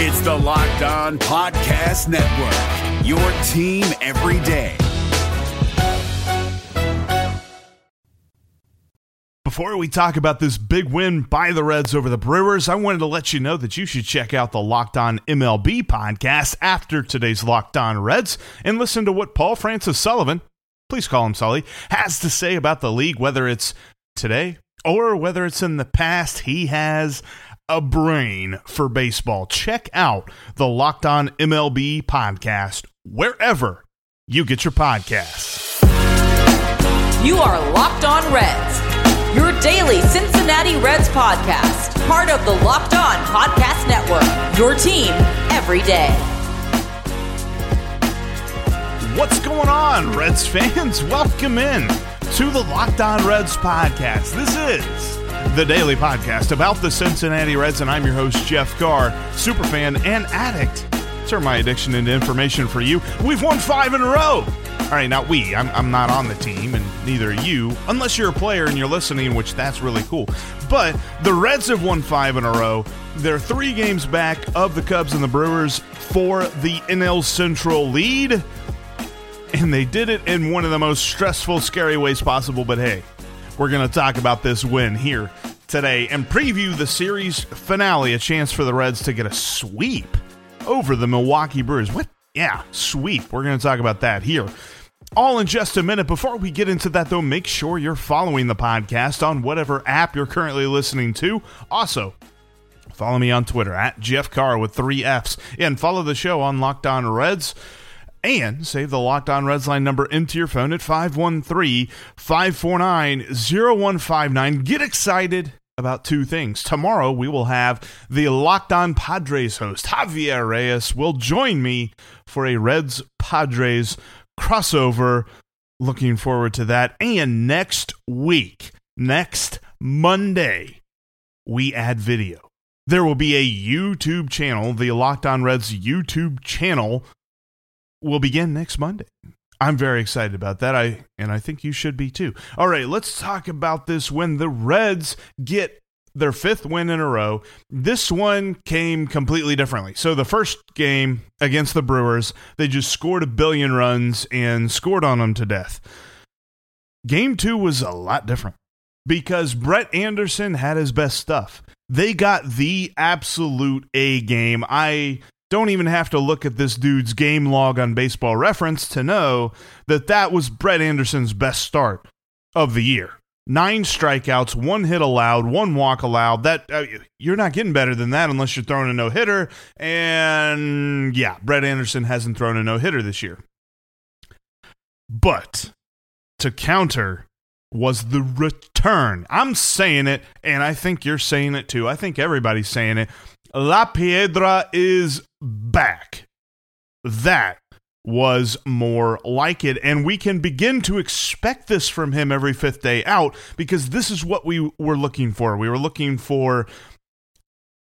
It's the Locked On Podcast Network, your team every day. Before we talk about this big win by the Reds over the Brewers, I wanted to let you know that you should check out the Locked On MLB podcast after today's Locked On Reds and listen to what Paul Francis Sullivan, please call him Sully, has to say about the league, whether it's today or whether it's in the past. He has a brain for baseball. Check out the Locked On MLB podcast wherever you get your podcasts. You are Locked On Reds, your daily Cincinnati Reds podcast, part of the Locked On Podcast Network, your team every day. What's going on, Reds fans? Welcome in to the Locked On Reds podcast. This is the daily podcast about the Cincinnati Reds, and I'm your host, Jeff Carr, superfan and addict. Turn my addiction into information for you. We've won five in a row. All right, not we. I'm, I'm not on the team, and neither are you, unless you're a player and you're listening, which that's really cool. But the Reds have won five in a row. They're three games back of the Cubs and the Brewers for the NL Central lead and they did it in one of the most stressful, scary ways possible. But hey, we're going to talk about this win here today and preview the series finale, a chance for the Reds to get a sweep over the Milwaukee Brewers. What? Yeah, sweep. We're going to talk about that here. All in just a minute. Before we get into that, though, make sure you're following the podcast on whatever app you're currently listening to. Also, follow me on Twitter at Jeff Carr with three F's and follow the show on Locked On Reds and save the Locked On Reds line number into your phone at 513 549 0159. Get excited about two things. Tomorrow, we will have the Locked On Padres host, Javier Reyes, will join me for a Reds Padres crossover. Looking forward to that. And next week, next Monday, we add video. There will be a YouTube channel, the Locked On Reds YouTube channel will begin next Monday. I'm very excited about that. I and I think you should be too. All right, let's talk about this when the Reds get their fifth win in a row. This one came completely differently. So the first game against the Brewers, they just scored a billion runs and scored on them to death. Game 2 was a lot different because Brett Anderson had his best stuff. They got the absolute A game. I don't even have to look at this dude's game log on baseball reference to know that that was Brett Anderson's best start of the year. Nine strikeouts, one hit allowed, one walk allowed. That uh, you're not getting better than that unless you're throwing a no hitter. And yeah, Brett Anderson hasn't thrown a no hitter this year. But to counter was the return. I'm saying it, and I think you're saying it too. I think everybody's saying it. La Piedra is back. That was more like it. And we can begin to expect this from him every fifth day out because this is what we were looking for. We were looking for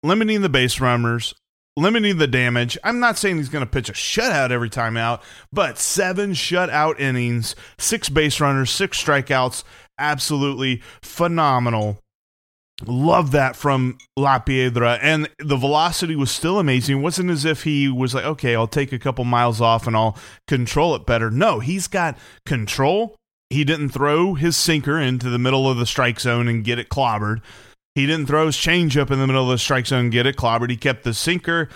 limiting the base runners, limiting the damage. I'm not saying he's going to pitch a shutout every time out, but seven shutout innings, six base runners, six strikeouts. Absolutely phenomenal Love that from La Piedra. And the velocity was still amazing. It wasn't as if he was like, okay, I'll take a couple miles off and I'll control it better. No, he's got control. He didn't throw his sinker into the middle of the strike zone and get it clobbered. He didn't throw his changeup in the middle of the strike zone and get it clobbered. He kept the sinker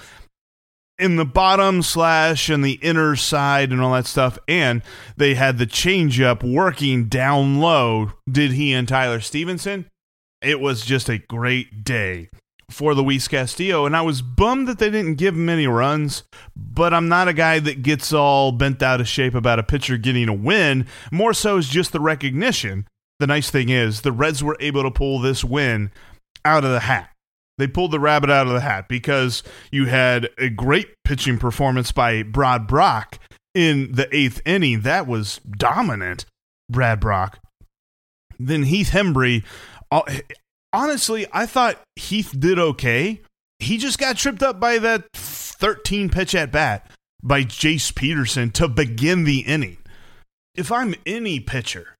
in the bottom slash and the inner side and all that stuff. And they had the changeup working down low. Did he and Tyler Stephenson? It was just a great day for Luis Castillo, and I was bummed that they didn't give him any runs. But I'm not a guy that gets all bent out of shape about a pitcher getting a win. More so is just the recognition. The nice thing is the Reds were able to pull this win out of the hat. They pulled the rabbit out of the hat because you had a great pitching performance by Brad Brach in the eighth inning. That was dominant, Brad Brach. Then Heath Hembree Uh, honestly, I thought Heath did okay. He just got tripped up by that 13 pitch at bat by Jace Peterson to begin the inning. If I'm any pitcher,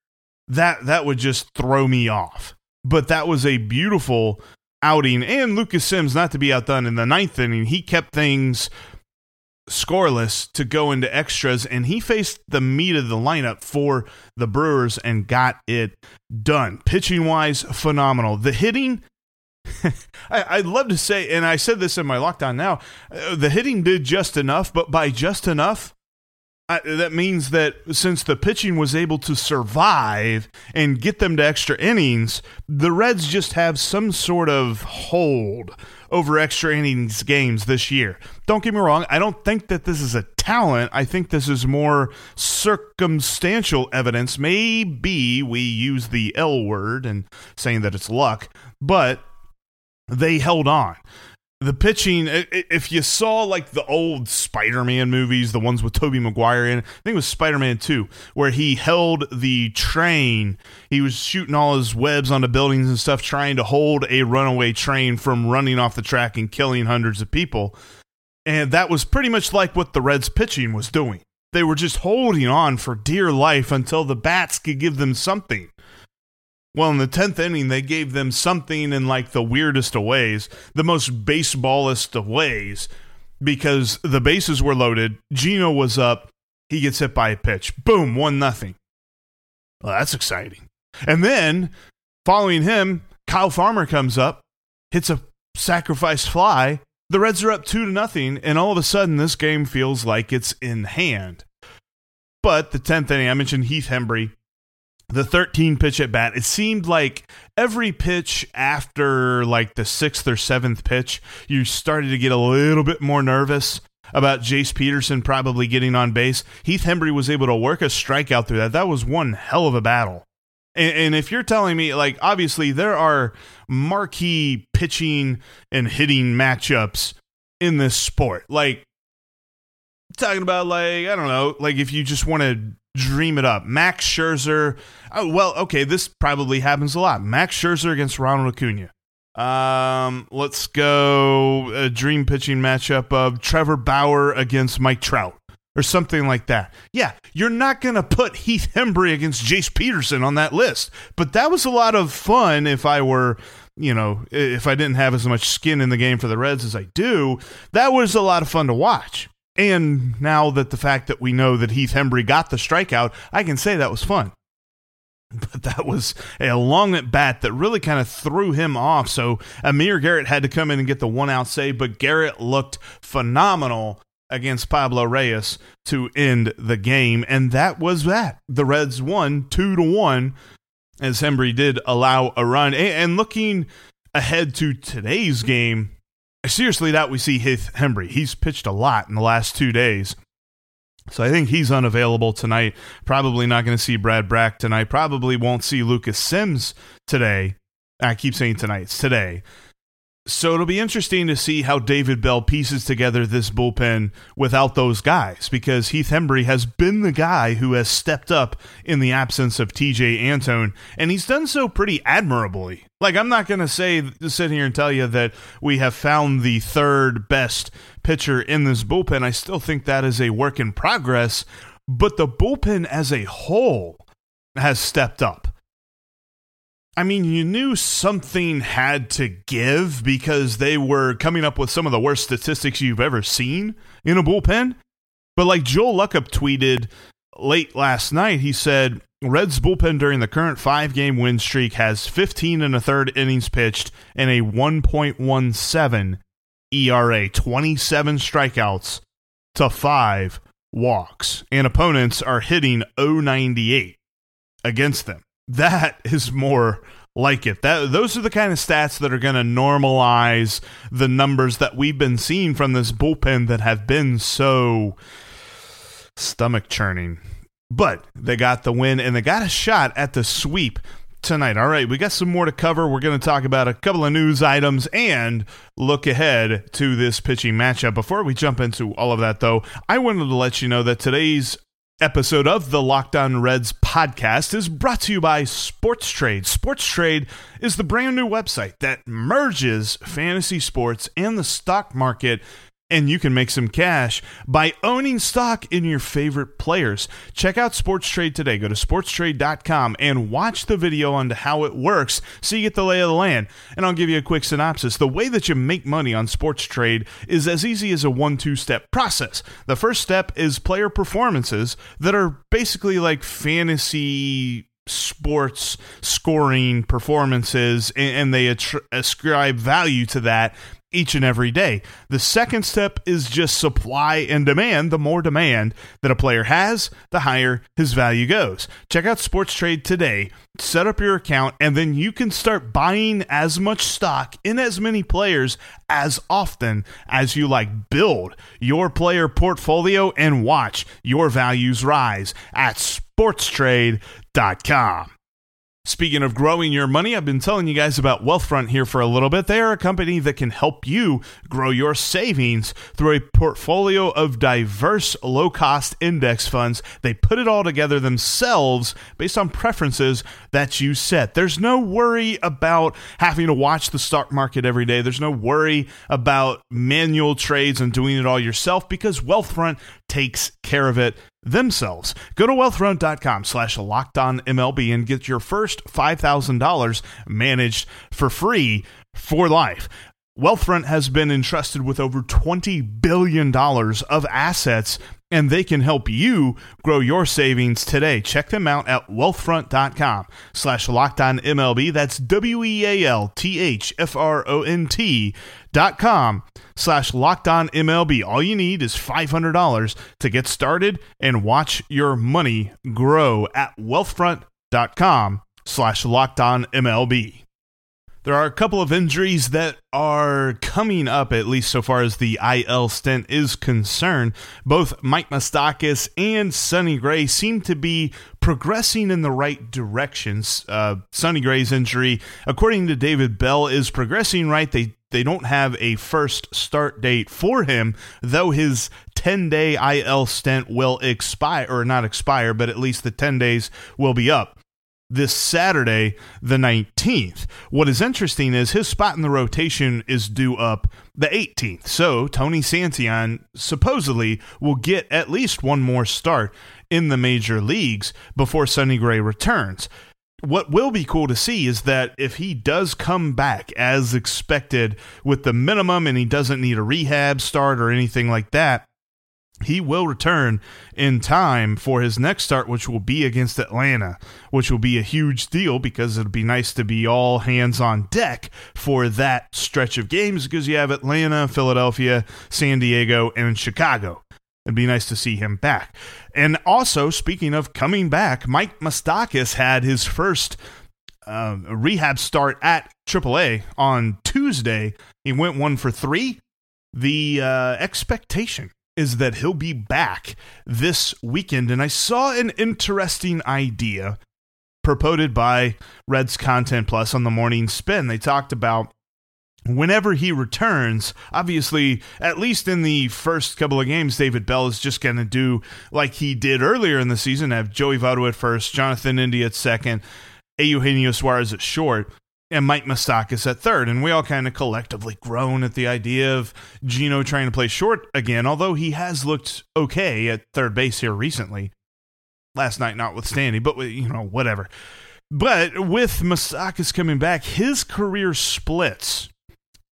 that that would just throw me off. But that was a beautiful outing. And Lucas Sims, not to be outdone in the ninth inning, he kept things scoreless to go into extras, and he faced the meat of the lineup for the Brewers and got it done. Pitching wise, phenomenal. The hitting. I, would love to say, and I said this in my lockdown now, uh, the hitting did just enough, but by just enough, I, that means that since the pitching was able to survive and get them to extra innings, the Reds just have some sort of hold over extra innings games this year. Don't get me wrong, I don't think that this is a talent. I think this is more circumstantial evidence. Maybe we use the L word and saying that it's luck, but they held on the pitching if you saw like the old spider-man movies the ones with tobey maguire in i think it was spider-man 2 where he held the train. He was shooting all his webs onto buildings and stuff trying to hold a runaway train from running off the track and killing hundreds of people. And that was pretty much like what the reds pitching was doing. They were just holding on for dear life until the bats could give them something well, in the 10th inning, they gave them something in like the weirdest of ways, the most baseballist of ways, because the bases were loaded. Gino was up. He gets hit by a pitch. Boom, 1 nothing. Well, that's exciting. And then following him, Kyle Farmer comes up, hits a sacrifice fly. The Reds are up 2 to nothing, and all of a sudden, this game feels like it's in hand. But the 10th inning, I mentioned Heath Hembree the 13 pitch at bat, it seemed like every pitch after like the sixth or seventh pitch, you started to get a little bit more nervous about Jace Peterson probably getting on base. Heath Hembree was able to work a strikeout through that. That was one hell of a battle. And, and if you're telling me, like, obviously there are marquee pitching and hitting matchups in this sport. Like, talking about, like, I don't know, like if you just want to dream it up. Max Scherzer. Oh, well, okay, this probably happens a lot. Max Scherzer against Ronald Acuna. Um, let's go a dream pitching matchup of Trevor Bauer against Mike Trout or something like that. Yeah, you're not going to put Heath Hembree against Jace Peterson on that list, but that was a lot of fun if I were, you know, if I didn't have as much skin in the game for the Reds as I do. That was a lot of fun to watch. And now that the fact that we know that Heath Hembree got the strikeout, I can say that was fun. But that was a long at bat that really kind of threw him off. So Amir Garrett had to come in and get the one out save, but Garrett looked phenomenal against Pablo Reyes to end the game. And that was that. The Reds won two to one as Hembree did allow a run. And looking ahead to today's game, seriously doubt we see Heath Hembree. He's pitched a lot in the last two days. So I think he's unavailable tonight. Probably not going to see Brad Brach tonight. Probably won't see Lucas Sims today. I keep saying tonight. It's today. So it'll be interesting to see how David Bell pieces together this bullpen without those guys because Heath Hembree has been the guy who has stepped up in the absence of Tejay Antone, and he's done so pretty admirably. Like, I'm not going to say, sit here and tell you that we have found the third best pitcher in this bullpen. I still think that is a work in progress, but the bullpen as a whole has stepped up. I mean, you knew something had to give because they were coming up with some of the worst statistics you've ever seen in a bullpen. But like Joel Luckhaupt tweeted late last night, he said, Reds bullpen during the current five game win streak has 15 and a third innings pitched and a 1.17 ERA, 27 strikeouts to five walks, and opponents are hitting 098 against them that is more like it. That those are the kind of stats that are going to normalize the numbers that we've been seeing from this bullpen that have been so stomach churning. But they got the win and they got a shot at the sweep tonight. All right, we got some more to cover. We're going to talk about a couple of news items and look ahead to this pitching matchup. Before we jump into all of that, though, I wanted to let you know that today's episode of the Locked On Reds podcast is brought to you by Sports Trade. Sports Trade is the brand new website that merges fantasy sports and the stock market and you can make some cash by owning stock in your favorite players. Check out Sports Trade today. Go to sportstrade.com and watch the video on how it works so you get the lay of the land. And I'll give you a quick synopsis. The way that you make money on Sports Trade is as easy as a one two step process. The first step is player performances that are basically like fantasy sports scoring performances and, they ascribe value to that each and every day. The second step is just supply and demand. The more demand that a player has, the higher his value goes. Check out Sports Trade today, set up your account, and then you can start buying as much stock in as many players as often as you like. Build your player portfolio and watch your values rise at sportstrade.com. Speaking of growing your money, I've been telling you guys about Wealthfront here for a little bit. They are a company that can help you grow your savings through a portfolio of diverse low cost index funds. They put it all together themselves based on preferences that you set. There's no worry about having to watch the stock market every day. There's no worry about manual trades and doing it all yourself because Wealthfront takes care of it themselves. Go to wealthfront.com slash locked on MLB and get your first $5,000 managed for free for life. Wealthfront has been entrusted with over $20 billion of assets, and they can help you grow your savings today. Check them out at wealthfront.com slash MLB. That's W-E-A-L-T-H-F-R-O-N-T dot com slash MLB. All you need is $500 to get started and watch your money grow at wealthfront.com slash MLB. There are a couple of injuries that are coming up, at least so far as the IL stint is concerned. Both Mike Moustakas and Sonny Gray seem to be progressing in the right directions. Uh, Sonny Gray's injury, according to David Bell, is progressing right. They they don't have a first start date for him, though his 10 day IL stint will expire, or not expire, but at least the 10 days will be up this Saturday, the 19th. What is interesting is his spot in the rotation is due up the 18th. So Tony Santillan supposedly will get at least one more start in the major leagues before Sonny Gray returns. What will be cool to see is that if he does come back as expected with the minimum and he doesn't need a rehab start or anything like that, he will return in time for his next start, which will be against Atlanta, which will be a huge deal because it'll be nice to be all hands on deck for that stretch of games because you have Atlanta, Philadelphia, San Diego, and Chicago. It'd be nice to see him back. And also, speaking of coming back, Mike Moustakas had his first uh, rehab start at AAA on Tuesday. He went one for three. The uh, expectation is that he'll be back this weekend. And I saw an interesting idea proposed by Reds Content Plus on the morning spin. They talked about whenever he returns, obviously, at least in the first couple of games, David Bell is just going to do like he did earlier in the season have Joey Votto at first, Jonathan India at second, Eugenio Suarez at short and Mike Moustakas at third. And we all kind of collectively groan at the idea of Gino trying to play short again, although he has looked okay at third base here recently. Last night, notwithstanding, but you know, whatever. But with Moustakas coming back, his career splits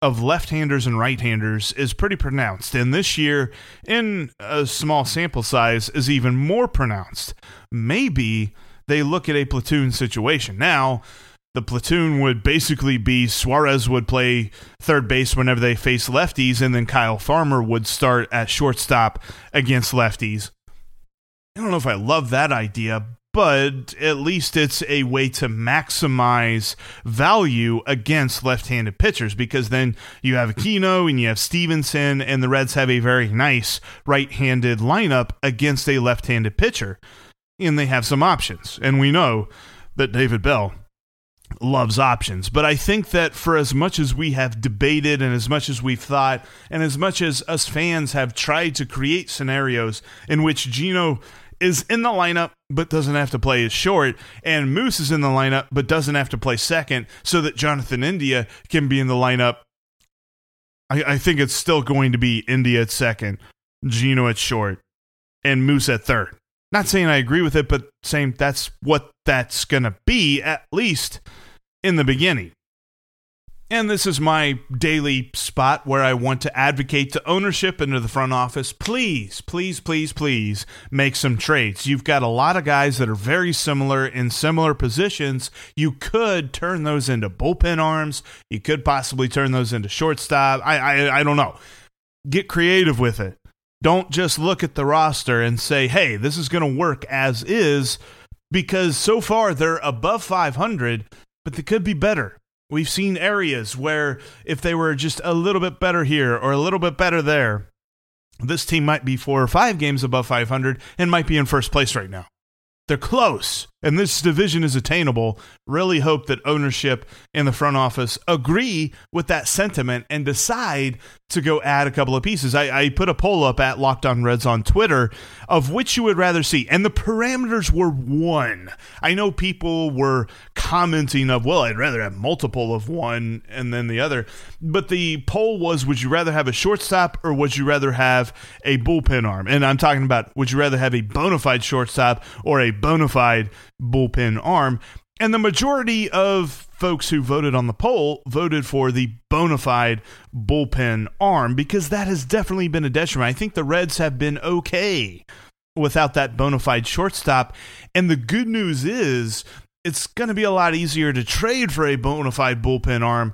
of left-handers and right-handers is pretty pronounced, and this year, in a small sample size, is even more pronounced. Maybe they look at a platoon situation now the platoon would basically be Suarez would play third base whenever they face lefties, and then Kyle Farmer would start at shortstop against lefties. I don't know if I love that idea, but at least it's a way to maximize value against left handed pitchers because then you have Aquino and you have Stephenson, and the Reds have a very nice right handed lineup against a left handed pitcher. And they have some options. And we know that David Bell loves options. But I think that for as much as we have debated and as much as we've thought, and as much as us fans have tried to create scenarios in which Gino is in the lineup but doesn't have to play as short, and Moose is in the lineup but doesn't have to play second, so that Jonathan India can be in the lineup I, I think it's still going to be India at second, Gino at short, and Moose at third. Not saying I agree with it, but saying that's what that's going to be, at least in the beginning. And this is my daily spot where I want to advocate to ownership and to the front office. Please, please, please, please make some trades. You've got a lot of guys that are very similar in similar positions. You could turn those into bullpen arms. You could possibly turn those into shortstop. I, I, I don't know. Get creative with it. Don't just look at the roster and say, hey, this is going to work as is, because so far they're above 500, but they could be better We've seen areas where if they were just a little bit better here or a little bit better there, this team might be four or five games above 500 and might be in first place right now. They're close, and this division is attainable. Really hope that ownership and the front office agree with that sentiment and decide to go add a couple of pieces. I, I put a poll up at Locked On Reds on Twitter of which you would rather see, and the parameters were one. I know people were commenting of, well, I'd rather have multiple of one and then the other, but the poll was, would you rather have a shortstop or would you rather have a bullpen arm? And I'm talking about, would you rather have a bona fide shortstop or a bona fide bullpen arm? And the majority of folks who voted on the poll voted for the bona fide bullpen arm because that has definitely been a detriment. I think the Reds have been okay without that bona fide shortstop. And the good news is it's going to be a lot easier to trade for a bona fide bullpen arm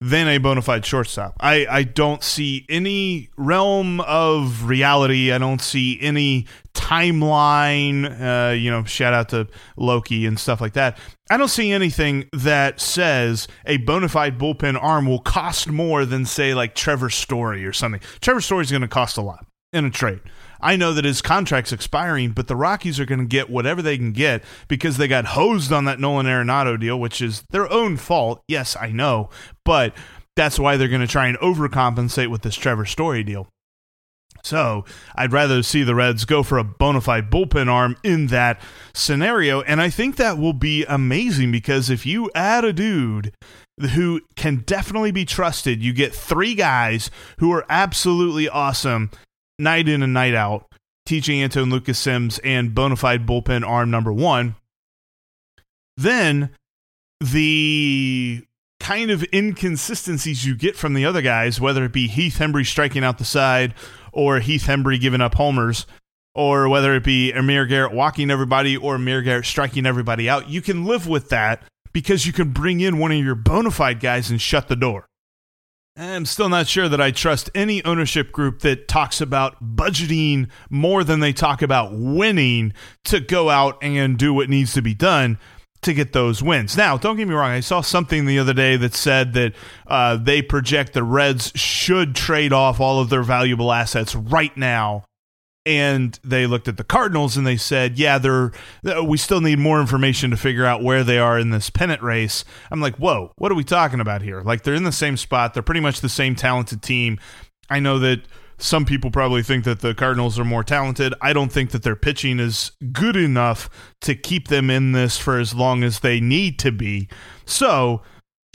than a bona fide shortstop. I, I don't see any realm of reality. I don't see any timeline. Uh, you know, shout out to Loki and stuff like that. I don't see anything that says a bona fide bullpen arm will cost more than, say, like Trevor Story or something. Trevor Story is going to cost a lot in a trade. I know that his contract's expiring, but the Rockies are going to get whatever they can get because they got hosed on that Nolan Arenado deal, which is their own fault. Yes, I know, but that's why they're going to try and overcompensate with this Trevor Story deal. So I'd rather see the Reds go for a bona fide bullpen arm in that scenario. And I think that will be amazing because if you add a dude who can definitely be trusted, you get three guys who are absolutely awesome night in and night out, Tejay Antone, Lucas Sims, and bona fide bullpen arm number one, then the kind of inconsistencies you get from the other guys, whether it be Heath Hembree striking out the side or Heath Hembree giving up homers, or whether it be Amir Garrett walking everybody or Amir Garrett striking everybody out, you can live with that because you can bring in one of your bona fide guys and shut the door. I'm still not sure that I trust any ownership group that talks about budgeting more than they talk about winning to go out and do what needs to be done to get those wins. Now, don't get me wrong. I saw something the other day that said that uh, they project the Reds should trade off all of their valuable assets right now and they looked at the Cardinals and they said, "Yeah, they're we still need more information to figure out where they are in this pennant race." I'm like, "Whoa, what are we talking about here?" Like they're in the same spot, they're pretty much the same talented team. I know that some people probably think that the Cardinals are more talented. I don't think that their pitching is good enough to keep them in this for as long as they need to be. So,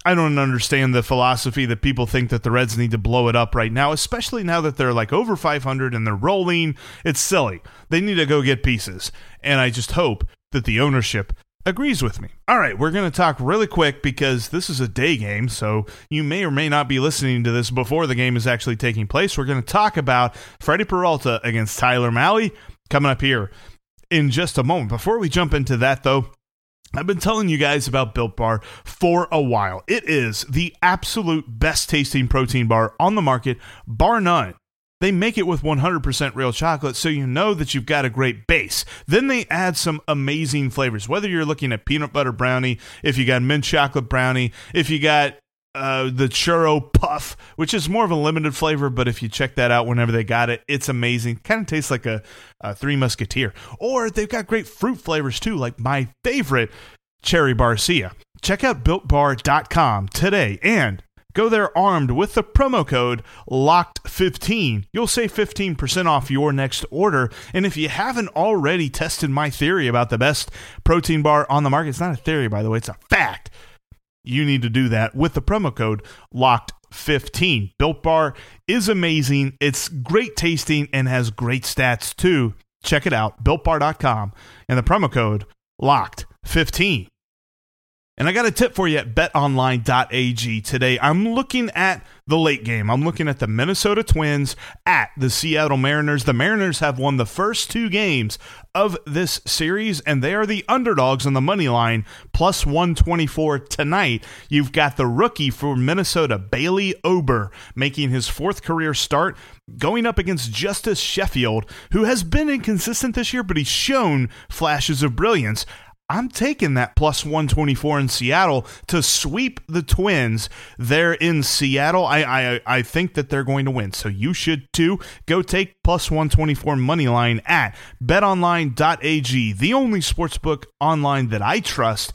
I don't understand the philosophy that people think that the Reds need to blow it up right now, especially now that they're like over 500 and they're rolling. It's silly. They need to go get pieces. And I just hope that the ownership agrees with me. All right, we're going to talk really quick because this is a day game, so you may or may not be listening to this before the game is actually taking place. We're going to talk about Freddie Peralta against Tyler Mahle coming up here in just a moment. Before we jump into that, though, I've been telling you guys about Built Bar for a while. It is the absolute best tasting protein bar on the market, bar none. They make it with 100% real chocolate, so you know that you've got a great base. Then they add some amazing flavors. Whether you're looking at peanut butter brownie, if you got mint chocolate brownie, if you got uh, the churro puff, which is more of a limited flavor, but if you check that out whenever they got it, it's amazing. Kind of tastes like a, a Three Musketeer. Or they've got great fruit flavors too, like my favorite, Cherry Barcia. Check out builtbar.com today and go there armed with the promo code LOCKED15. You'll save 15% off your next order. And if you haven't already tested my theory about the best protein bar on the market, it's not a theory, by the way, it's a fact you need to do that with the promo code locked 15. Built Bar is amazing. It's great tasting and has great stats too. Check it out, builtbar.com, and the promo code LOCKED15. And I got a tip for you at betonline.ag today. I'm looking at the late game. I'm looking at the Minnesota Twins at the Seattle Mariners. The Mariners have won the first two games of this series, and they are the underdogs on the money line, plus 124 tonight. You've got the rookie for Minnesota, Bailey Ober, making his fourth career start, going up against Justus Sheffield, who has been inconsistent this year, but he's shown flashes of brilliance. I'm taking that plus 124 in Seattle to sweep the Twins there in Seattle. I, I I think that they're going to win. So you should too. Go take plus 124 money line at betonline.ag, the only sportsbook online that I trust.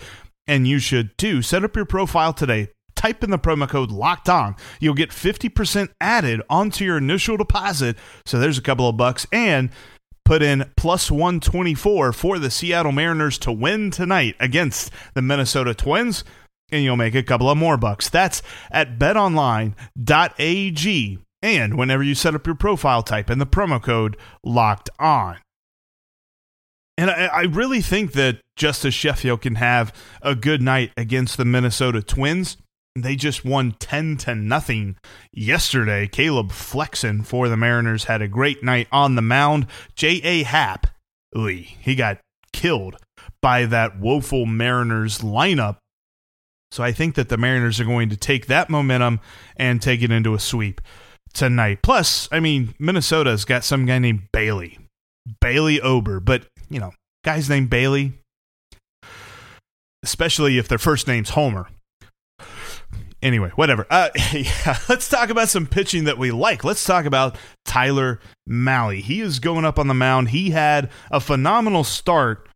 And you should too. Set up your profile today type in the promo code locked on you'll get 50% added onto your initial deposit so there's a couple of bucks and put in plus 124 for the Seattle Mariners to win tonight against the Minnesota Twins, and you'll make a couple of more bucks. That's at betonline.ag. And whenever you set up your profile, type in the promo code locked on. And I, I really think that Justus Sheffield can have a good night against the Minnesota Twins. They just won 10 to nothing yesterday. Caleb Flexen for the Mariners had a great night on the mound. J.A. Happ, he got killed by that woeful Mariners lineup. So I think that the Mariners are going to take that momentum and take it into a sweep tonight. Plus, I mean, Minnesota's got some guy named Bailey, Bailey Ober, but, you know, guys named Bailey, especially if their first name's Homer anyway, whatever. Uh, yeah, let's talk about some pitching that we like. Let's talk about Tyler Mahle. He is going up on the mound. He had a phenomenal start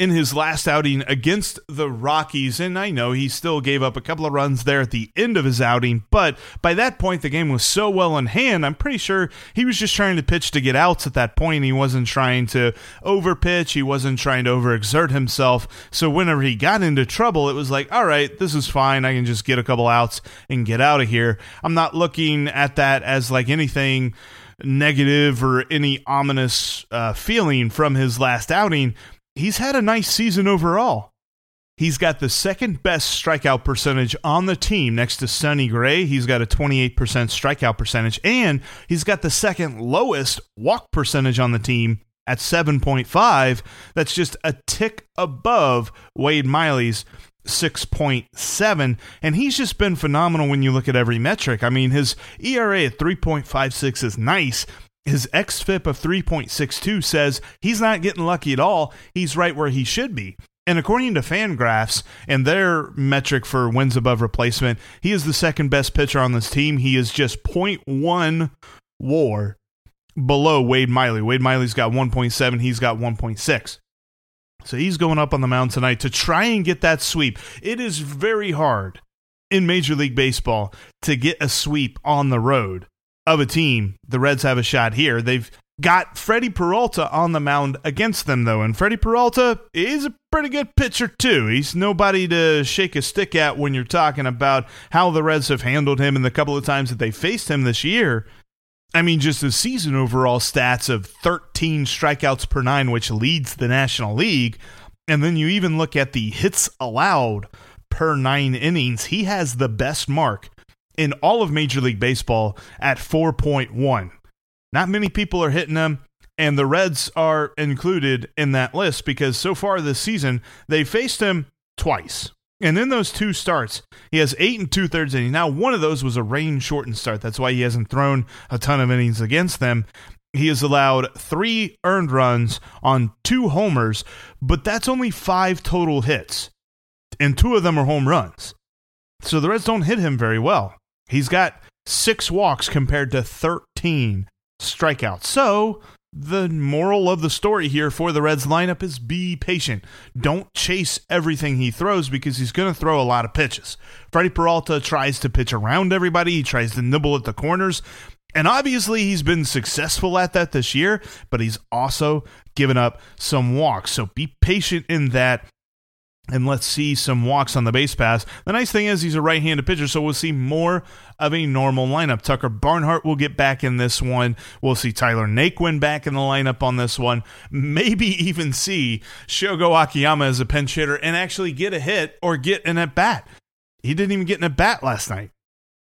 in his last outing against the Rockies. And I know he still gave up a couple of runs there at the end of his outing, but by that point, the game was so well in hand. I'm pretty sure he was just trying to pitch to get outs at that point. He wasn't trying to overpitch, he wasn't trying to overexert himself. So whenever he got into trouble, it was like, all right, this is fine. I can just get a couple outs and get out of here. I'm not looking at that as like anything negative or any ominous uh, feeling from his last outing he's had a nice season overall. He's got the second best strikeout percentage on the team next to Sonny Gray. He's got a 28% strikeout percentage, and he's got the second lowest walk percentage on the team at 7.5. That's just a tick above Wade Miley's 6.7 and he's just been phenomenal when you look at every metric. I mean, his ERA at 3.56 is nice, his xFIP of 3.62 says he's not getting lucky at all. He's right where he should be. And according to Fangraphs and their metric for wins above replacement, he is the second best pitcher on this team. He is just 0.1 war below Wade Miley. Wade Miley's got 1.7, he's got 1.6. So he's going up on the mound tonight to try and get that sweep. It is very hard in Major League Baseball to get a sweep on the road of a team, the Reds have a shot here. They've got Freddie Peralta on the mound against them, though, and Freddie Peralta is a pretty good pitcher, too. He's nobody to shake a stick at when you're talking about how the Reds have handled him and the couple of times that they faced him this year. I mean, just the season overall stats of 13 strikeouts per nine, which leads the National League. And then you even look at the hits allowed per nine innings. He has the best mark in all of Major League Baseball at 4.1. Not many people are hitting them, and the Reds are included in that list because so far this season, they faced him twice. And in those two starts, he has eight and two thirds innings. Now, one of those was a rain shortened start. That's why he hasn't thrown a ton of innings against them. He has allowed three earned runs on two homers, but that's only five total hits, and two of them are home runs. So the Reds don't hit him very well. He's got six walks compared to 13 strikeouts. So the moral of the story here for the Reds lineup is be patient. Don't chase everything he throws because he's going to throw a lot of pitches. Freddie Peralta tries to pitch around everybody, he tries to nibble at the corners. And obviously, he's been successful at that this year, but he's also given up some walks. So be patient in that and let's see some walks on the base pass. The nice thing is he's a right-handed pitcher, so we'll see more of a normal lineup. Tucker Barnhart will get back in this one. We'll see Tyler Naquin back in the lineup on this one. Maybe even see Shogo Akiyama as a pinch hitter and actually get a hit or get an at bat. He didn't even get an at bat last night.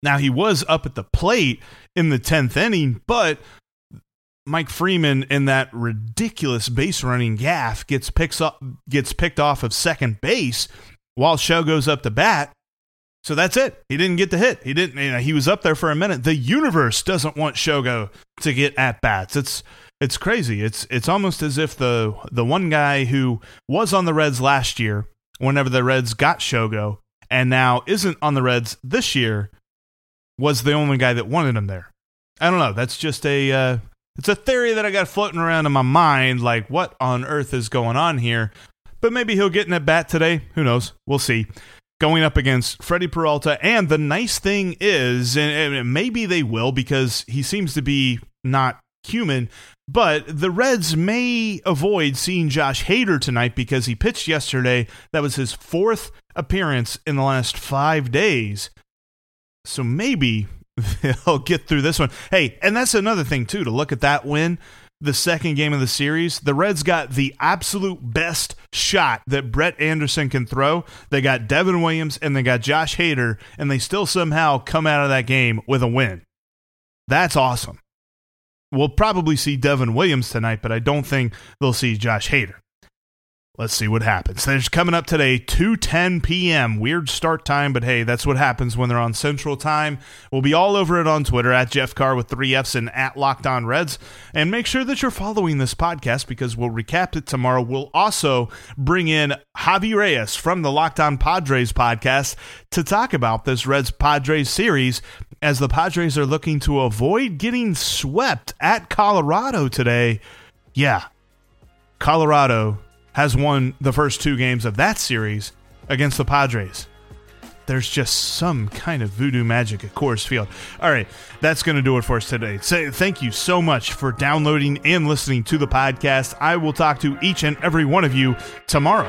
Now he was up at the plate in the tenth inning, but Mike Freeman in that ridiculous base running gaff gets picks up gets picked off of second base while Shogo's up to bat. So that's it. He didn't get the hit. He didn't. You know, he was up there for a minute. The universe doesn't want Shogo to get at bats. It's it's crazy. It's it's almost as if the the one guy who was on the Reds last year, whenever the Reds got Shogo, and now isn't on the Reds this year, was the only guy that wanted him there. I don't know. That's just a uh, it's a theory that I got floating around in my mind, like what on earth is going on here? But maybe he'll get in at bat today. Who knows? We'll see. Going up against Freddie Peralta, and the nice thing is, and maybe they will because he seems to be not human. But the Reds may avoid seeing Josh Hader tonight because he pitched yesterday. That was his fourth appearance in the last five days. So maybe they'll get through this one. Hey, and that's another thing too to look at that win, the second game of the series. The Reds got the absolute best shot that Brett Anderson can throw. They got Devin Williams and they got Josh Hader, and they still somehow come out of that game with a win. That's awesome. We'll probably see Devin Williams tonight, but I don't think they'll see Josh Hader. Let's see what happens. There's coming up today, 2:10 p.m. Weird start time, but hey, that's what happens when they're on Central Time. We'll be all over it on Twitter at Jeff Carr with three F's and at Locked On Reds. And make sure that you're following this podcast because we'll recap it tomorrow. We'll also bring in Javi Reyes from the Locked On Padres podcast to talk about this Reds Padres series as the Padres are looking to avoid getting swept at Colorado today. Yeah, Colorado has won the first two games of that series against the Padres. There's just some kind of voodoo magic at Coors Field. All right, that's going to do it for us today. Say thank you so much for downloading and listening to the podcast. I will talk to each and every one of you tomorrow.